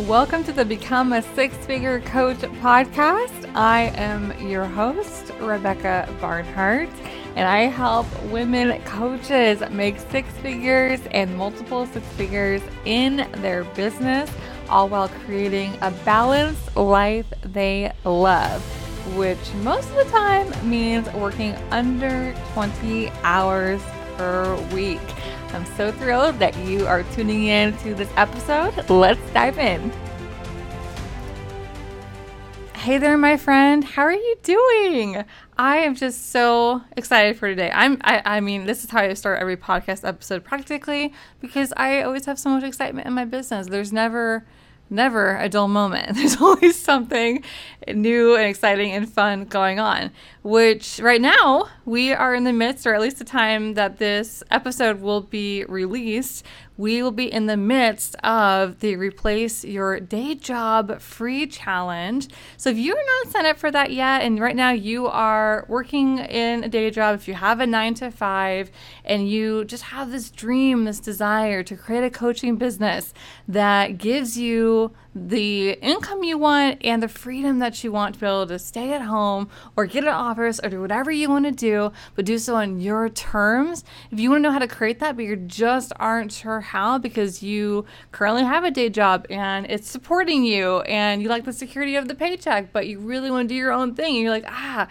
Welcome to the Become a Six Figure Coach podcast. I am your host, Rebecca Barnhart, and I help women coaches make six figures and multiple six figures in their business, all while creating a balanced life they love, which most of the time means working under 20 hours per week. I'm so thrilled that you are tuning in to this episode. Let's dive in. Hey there, my friend. How are you doing? I am just so excited for today. I'm I, I mean, this is how I start every podcast episode practically because I always have so much excitement in my business. There's never never a dull moment. There's always something new and exciting and fun going on, which right now we are in the midst, or at least the time that this episode will be released, we will be in the midst of the Replace Your Day Job free challenge. So if you're not signed up for that yet, and right now you are working in a day job, if you have a nine to five and you just have this dream, this desire to create a coaching business that gives you the income you want and the freedom that you want to be able to stay at home or get an office or do whatever you want to do, but do so on your terms. If you want to know how to create that, but you just aren't sure how because you currently have a day job and it's supporting you and you like the security of the paycheck, but you really want to do your own thing, and you're like, ah,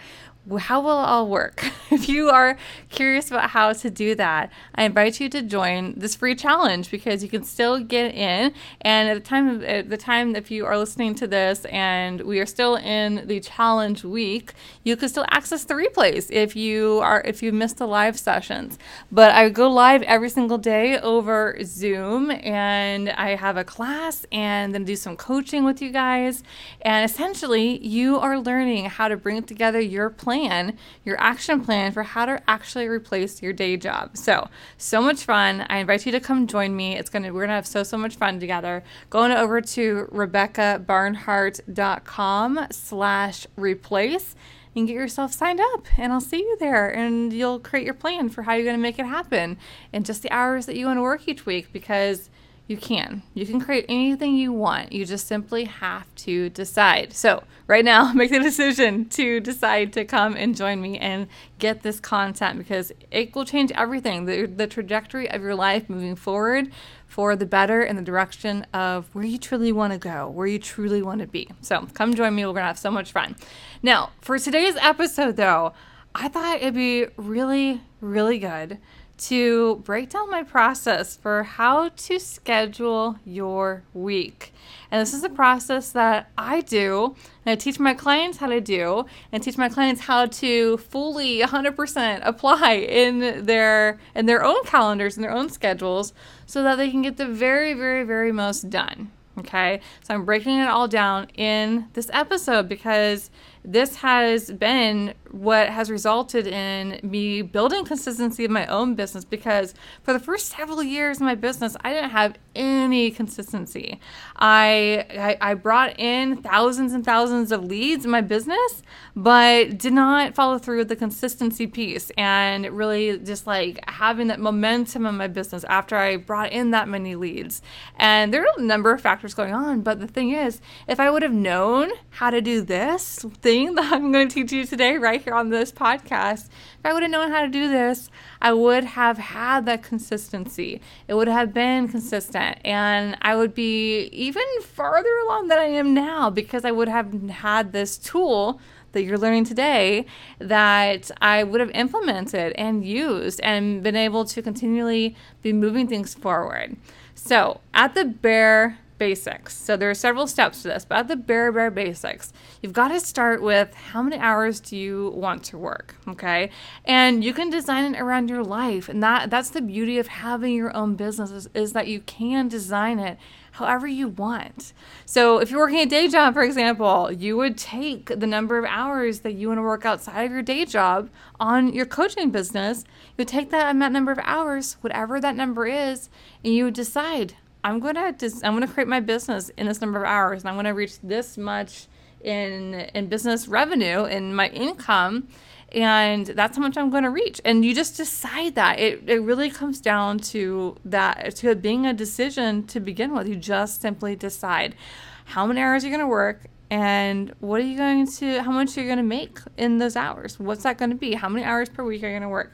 how will it all work? if you are curious about how to do that, I invite you to join this free challenge because you can still get in. And at the time, at the time, if you are listening to this and we are still in the challenge week, you can still access the replays if you are if you missed the live sessions. But I go live every single day over Zoom, and I have a class and then do some coaching with you guys. And essentially, you are learning how to bring together your plan plan, your action plan for how to actually replace your day job. So, so much fun. I invite you to come join me. It's gonna we're gonna have so so much fun together. Going over to RebeccaBarnhart.com slash replace and get yourself signed up and I'll see you there and you'll create your plan for how you're going to make it happen and just the hours that you want to work each week because you can. You can create anything you want. You just simply have to decide. So, right now, make the decision to decide to come and join me and get this content because it will change everything the, the trajectory of your life moving forward for the better in the direction of where you truly want to go, where you truly want to be. So, come join me. We're going to have so much fun. Now, for today's episode, though, I thought it'd be really, really good to break down my process for how to schedule your week. And this is a process that I do and I teach my clients how to do and teach my clients how to fully 100% apply in their in their own calendars and their own schedules so that they can get the very very very most done. Okay? So I'm breaking it all down in this episode because this has been what has resulted in me building consistency in my own business because for the first several years in my business, I didn't have any consistency. I, I, I brought in thousands and thousands of leads in my business, but did not follow through with the consistency piece and really just like having that momentum in my business after I brought in that many leads. And there are a number of factors going on, but the thing is, if I would have known how to do this thing that I'm going to teach you today, right here on this podcast, if I would have known how to do this, I would have had that consistency. It would have been consistent, and I would be even farther along than I am now because I would have had this tool that you're learning today that I would have implemented and used and been able to continually be moving things forward. So, at the bare basics. So there are several steps to this, but at the bare, bare basics, you've got to start with how many hours do you want to work, okay? And you can design it around your life, and that that's the beauty of having your own business is, is that you can design it however you want. So if you're working a day job, for example, you would take the number of hours that you want to work outside of your day job on your coaching business. You would take that amount number of hours, whatever that number is, and you would decide I'm gonna I'm gonna create my business in this number of hours, and I'm gonna reach this much in in business revenue in my income and that's how much I'm to reach. And you just decide that. It, it really comes down to that, to being a decision to begin with. You just simply decide how many hours you're to work and what are you going to, how much you're going to make in those hours. What's that going to be? How many hours per week are you going to work?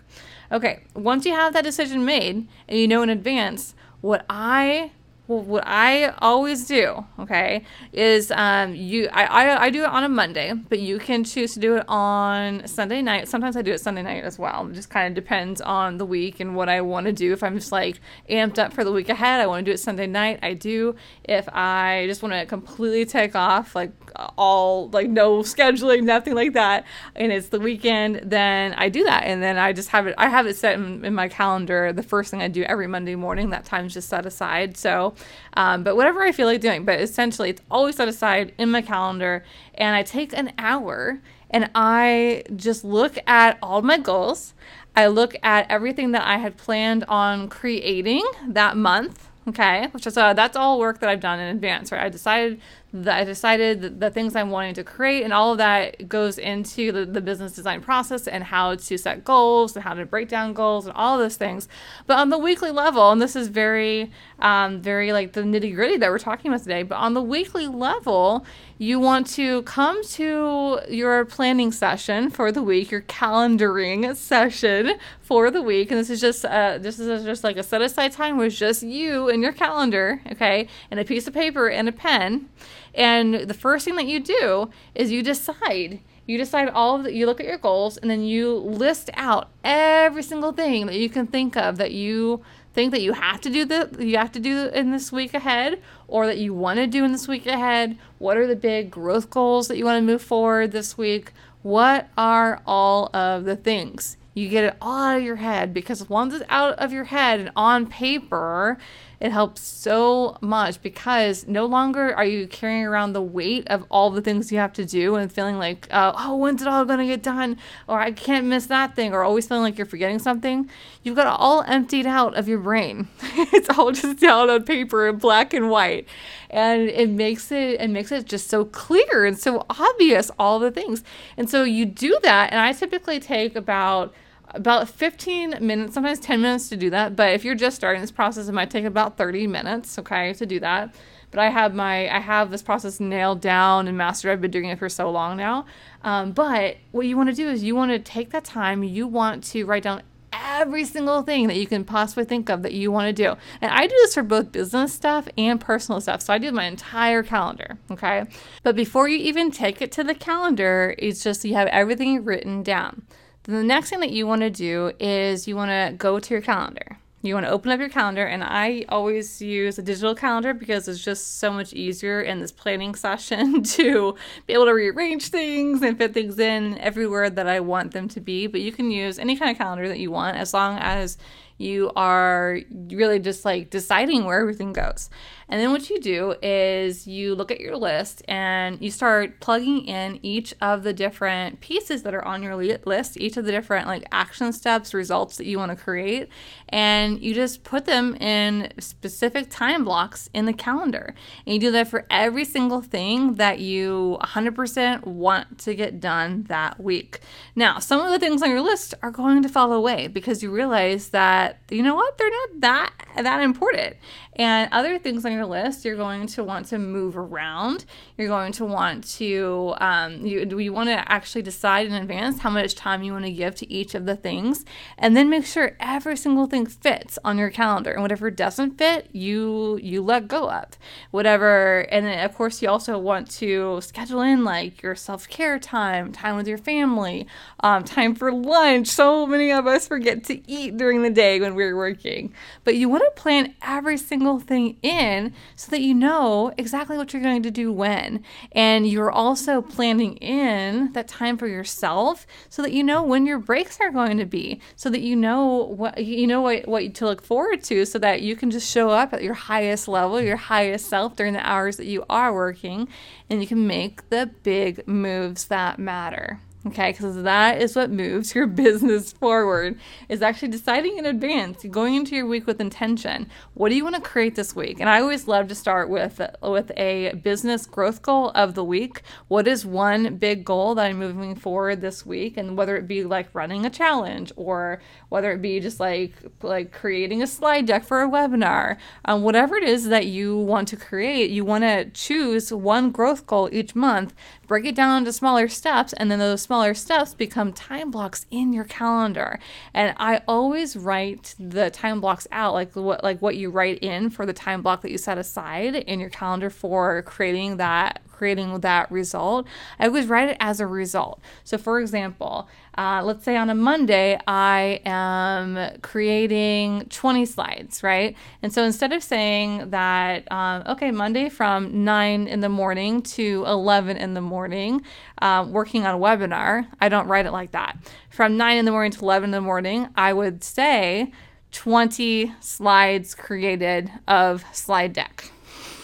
Okay, once you have that decision made and you know in advance, what I well, what I always do, okay, is um, you I, I, I do it on a Monday, but you can choose to do it on Sunday night. Sometimes I do it Sunday night as well. It just kind of depends on the week and what I want to do. If I'm just like amped up for the week ahead, I want to do it Sunday night. I do. If I just want to completely take off, like all like no scheduling, nothing like that, and it's the weekend, then I do that, and then I just have it. I have it set in, in my calendar. The first thing I do every Monday morning. That time's just set aside. So um, but whatever I feel like doing, but essentially it's always set aside in my calendar. And I take an hour and I just look at all my goals. I look at everything that I had planned on creating that month. Okay, which is uh, that's all work that I've done in advance, right? I decided that I decided the, the, things I'm wanting to create, and all of that goes into the, the business design process and how to set goals and how to break down goals and all of those things. But on the weekly level, and this is very, um, very like the nitty gritty that we're talking about today, but on the weekly level, you want to come to your planning session for the week, your calendaring session for the week, and this is just uh, this is just like a set aside time with just you and your calendar, okay, and a piece of paper and a pen and the first thing that you do is you decide. You decide all of the, you look at your goals and then you list out every single thing that you can think of that you think that you have to do the you have to do in this week ahead or that you want to do in this week ahead. What are the big growth goals that you want to move forward this week? What are all of the things? You get it all out of your head because once it's out of your head and on paper, it helps so much because no longer are you carrying around the weight of all the things you have to do and feeling like, uh, oh, when's it all going to get done? Or I can't miss that thing, or always feeling like you're forgetting something. You've got it all emptied out of your brain. it's all just down on paper in black and white. And it makes it it makes it just so clear and so obvious all the things. And so you do that, and I typically take about about 15 minutes, sometimes 10 minutes to do that. But if you're just starting this process, it might take about 30 minutes, okay, to do that. But I have my I have this process nailed down and mastered. I've been doing it for so long now. Um, but what you want to do is you want to take that time. You want to write down every single thing that you can possibly think of that you want to do. And I do this for both business stuff and personal stuff. So I do my entire calendar, okay? But before you even take it to the calendar, it's just you have everything written down. Then the next thing that you want to do is you want to go to your calendar. You want to open up your calendar, and I always use a digital calendar because it's just so much easier in this planning session to be able to rearrange things and fit things in everywhere that I want them to be. But you can use any kind of calendar that you want as long as you are really just like deciding where everything goes. And then what you do is you look at your list and you start plugging in each of the different pieces that are on your list, each of the different like action steps, results that you want to create, and you just put them in specific time blocks in the calendar. And you do that for every single thing that you 100% want to get done that week. Now, some of the things on your list are going to fall away because you realize that you know what, they're not that that important. And other things on your list, you're going to want to move around. You're going to want to, um, you, you want to actually decide in advance how much time you want to give to each of the things, and then make sure every single thing fits on your calendar. And whatever doesn't fit, you you let go of. Whatever, and then of course you also want to schedule in like your self care time, time with your family, um, time for lunch. So many of us forget to eat during the day when we're working, but you want to plan every single single thing in so that you know exactly what you're going to do when. And you're also planning in that time for yourself so that you know when your breaks are going to be, so that you know what you know what, what to look forward to so that you can just show up at your highest level, your highest self during the hours that you are working and you can make the big moves that matter. Okay because that is what moves your business forward is actually deciding in advance going into your week with intention. What do you want to create this week? And i always love to start with with a business growth goal of the week. What is one big goal that i'm moving forward this week? And whether it be like running a challenge or whether it be just like like creating a slide deck for a webinar um, whatever it is that you want to create you want to choose one growth goal each month break it down into smaller steps, and then those smaller steps become time blocks in your calendar. And I always write the time blocks out, like what like what you write in for the time block that you set aside in your calendar for creating that creating that result, I always write it as a result. So, for example, uh, let's say on a Monday, I am creating 20 slides, right? And so instead of saying that, um, okay, Monday from 9 in the morning to 11 in the morning, uh, working on a webinar, I don't write it like that. From 9 in the morning to 11 in the morning, I would say 20 slides created of slide deck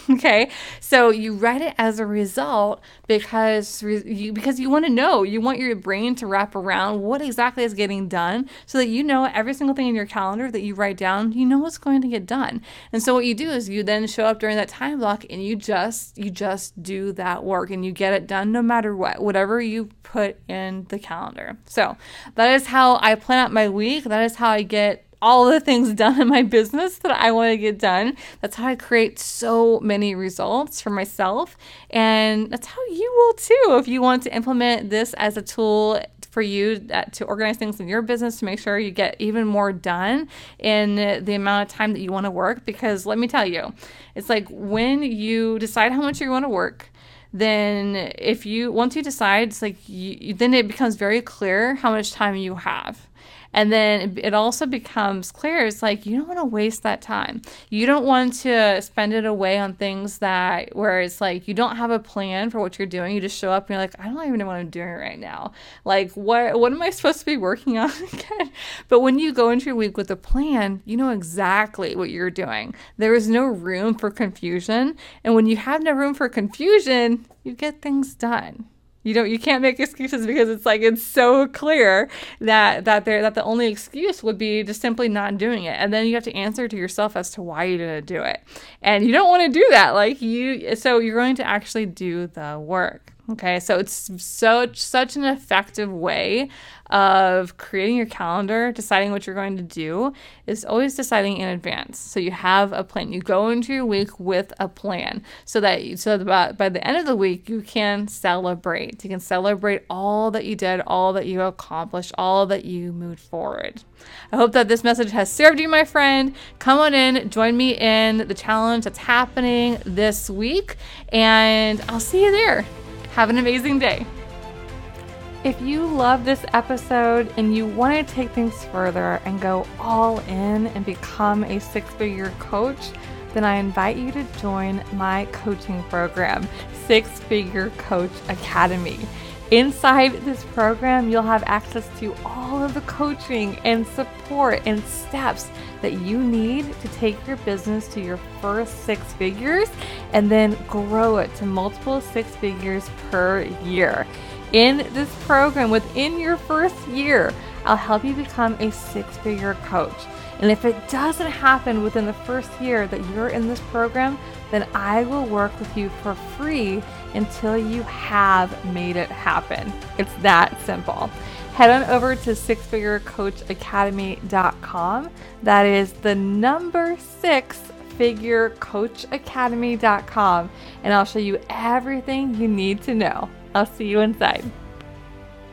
okay? So you write it as a result because you because you want to know. You want your brain to wrap around what exactly is getting done so that you know every single thing in your calendar that you write down you know what's going to get done. And so what you do is you then show up during that time block and you just you just do that work and you get it done no matter what whatever you put in the calendar. So that is how i plan out my week. That is how i get all the things done in my business that I want to get done. That's how I create so many results for myself. And that's how you will too if you want to implement this as a tool for you uh, to organize things in your business to make sure you get even more done in the amount of time that you want to work. Because let me tell you, it's like when you decide how much you want to work, then if you once you decide it's like you, then it becomes very clear how much time you have and then it also becomes clear it's like you don't want to waste that time. You don't want to spend it away on things that where it's like you don't have a plan for what you're doing. You just show up and you're like, I don't even know what I'm doing right now. Like what what am I supposed to be working on again? But when you go into your week with a plan, you know exactly what you're doing. There is no room for confusion. And when you have no room for confusion, you get things done. You don't you can't make excuses because it's like it's so clear that that there that the only excuse would be just simply not doing it. And then you have to answer to yourself as to why you didn't do it. And you don't want to do that. Like you so you're going to actually do the work. Okay, so it's so such an effective way of creating your calendar, deciding what you're going to do, is always deciding in advance. So you have a plan. You go into your week with a plan, so that you, so that by the end of the week you can celebrate. You can celebrate all that you did, all that you accomplished, all that you moved forward. I hope that this message has served you, my friend. Come on in, join me in the challenge that's happening this week, and I'll see you there. Have an amazing day. If you love this episode and you want to take things further and go all in and become a six figure coach, then I invite you to join my coaching program, Six Figure Coach Academy. Inside this program, you'll have access to all of the coaching and support and steps that you need to take your business to your first six figures and then grow it to multiple six figures per year. In this program, within your first year, I'll help you become a six figure coach. And if it doesn't happen within the first year that you're in this program, then I will work with you for free until you have made it happen. It's that simple. Head on over to sixfigurecoachacademy.com. That is the number six figurecoachacademy.com, and I'll show you everything you need to know. I'll see you inside.